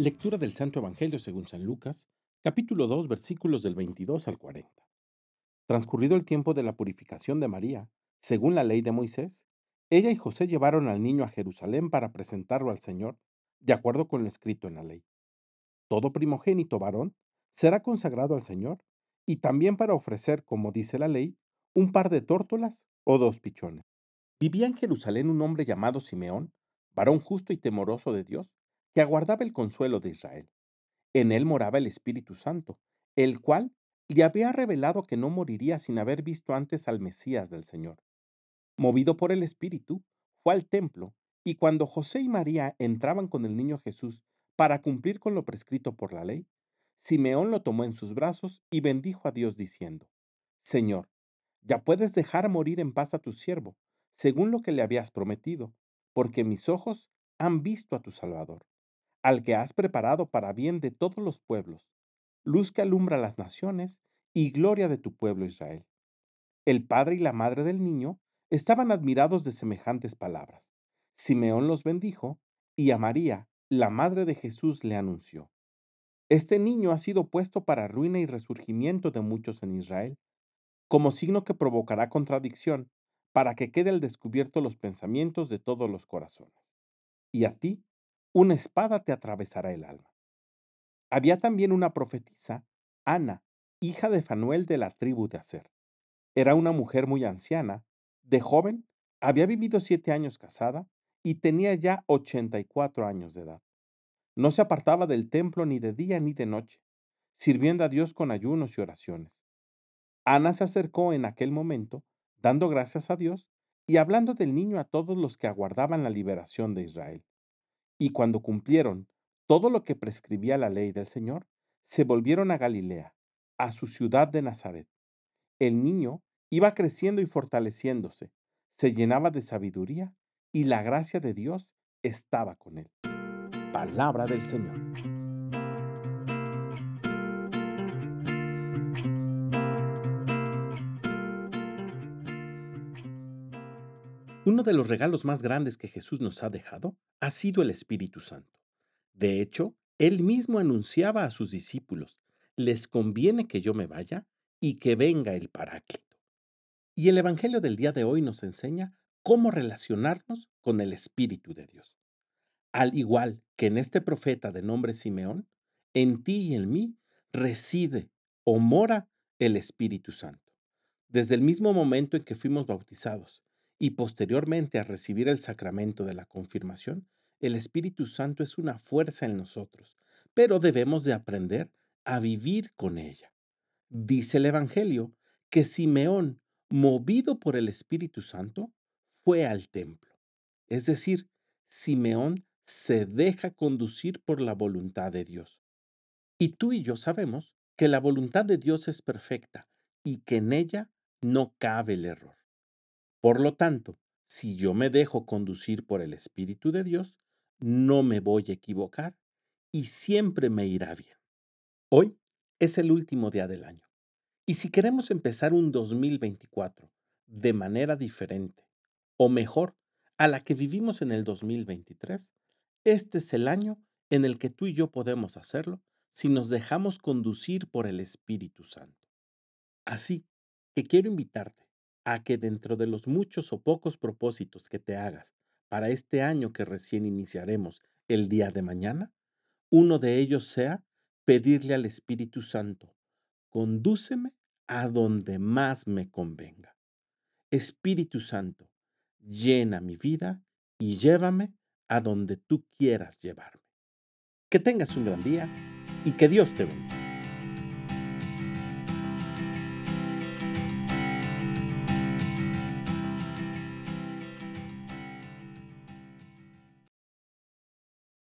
Lectura del Santo Evangelio según San Lucas, capítulo 2, versículos del 22 al 40. Transcurrido el tiempo de la purificación de María, según la ley de Moisés, ella y José llevaron al niño a Jerusalén para presentarlo al Señor, de acuerdo con lo escrito en la ley. Todo primogénito varón será consagrado al Señor, y también para ofrecer, como dice la ley, un par de tórtolas o dos pichones. Vivía en Jerusalén un hombre llamado Simeón, varón justo y temoroso de Dios, que aguardaba el consuelo de Israel. En él moraba el Espíritu Santo, el cual le había revelado que no moriría sin haber visto antes al Mesías del Señor. Movido por el Espíritu, fue al templo, y cuando José y María entraban con el niño Jesús para cumplir con lo prescrito por la ley, Simeón lo tomó en sus brazos y bendijo a Dios diciendo, Señor, ya puedes dejar morir en paz a tu siervo, según lo que le habías prometido, porque mis ojos han visto a tu Salvador al que has preparado para bien de todos los pueblos, luz que alumbra las naciones y gloria de tu pueblo Israel. El padre y la madre del niño estaban admirados de semejantes palabras. Simeón los bendijo y a María, la madre de Jesús, le anunció. Este niño ha sido puesto para ruina y resurgimiento de muchos en Israel, como signo que provocará contradicción, para que quede al descubierto los pensamientos de todos los corazones. Y a ti, una espada te atravesará el alma. Había también una profetisa, Ana, hija de Fanuel de la tribu de Aser. Era una mujer muy anciana, de joven, había vivido siete años casada y tenía ya ochenta y cuatro años de edad. No se apartaba del templo ni de día ni de noche, sirviendo a Dios con ayunos y oraciones. Ana se acercó en aquel momento, dando gracias a Dios y hablando del niño a todos los que aguardaban la liberación de Israel. Y cuando cumplieron todo lo que prescribía la ley del Señor, se volvieron a Galilea, a su ciudad de Nazaret. El niño iba creciendo y fortaleciéndose, se llenaba de sabiduría y la gracia de Dios estaba con él. Palabra del Señor. Uno de los regalos más grandes que Jesús nos ha dejado ha sido el Espíritu Santo. De hecho, él mismo anunciaba a sus discípulos, les conviene que yo me vaya y que venga el Paráclito. Y el Evangelio del día de hoy nos enseña cómo relacionarnos con el Espíritu de Dios. Al igual que en este profeta de nombre Simeón, en ti y en mí reside o mora el Espíritu Santo. Desde el mismo momento en que fuimos bautizados y posteriormente a recibir el sacramento de la confirmación, el Espíritu Santo es una fuerza en nosotros, pero debemos de aprender a vivir con ella. Dice el Evangelio que Simeón, movido por el Espíritu Santo, fue al templo. Es decir, Simeón se deja conducir por la voluntad de Dios. Y tú y yo sabemos que la voluntad de Dios es perfecta y que en ella no cabe el error. Por lo tanto, si yo me dejo conducir por el Espíritu de Dios, no me voy a equivocar y siempre me irá bien. Hoy es el último día del año. Y si queremos empezar un 2024 de manera diferente, o mejor, a la que vivimos en el 2023, este es el año en el que tú y yo podemos hacerlo si nos dejamos conducir por el Espíritu Santo. Así que quiero invitarte a que dentro de los muchos o pocos propósitos que te hagas para este año que recién iniciaremos el día de mañana, uno de ellos sea pedirle al Espíritu Santo, condúceme a donde más me convenga. Espíritu Santo, llena mi vida y llévame a donde tú quieras llevarme. Que tengas un gran día y que Dios te bendiga.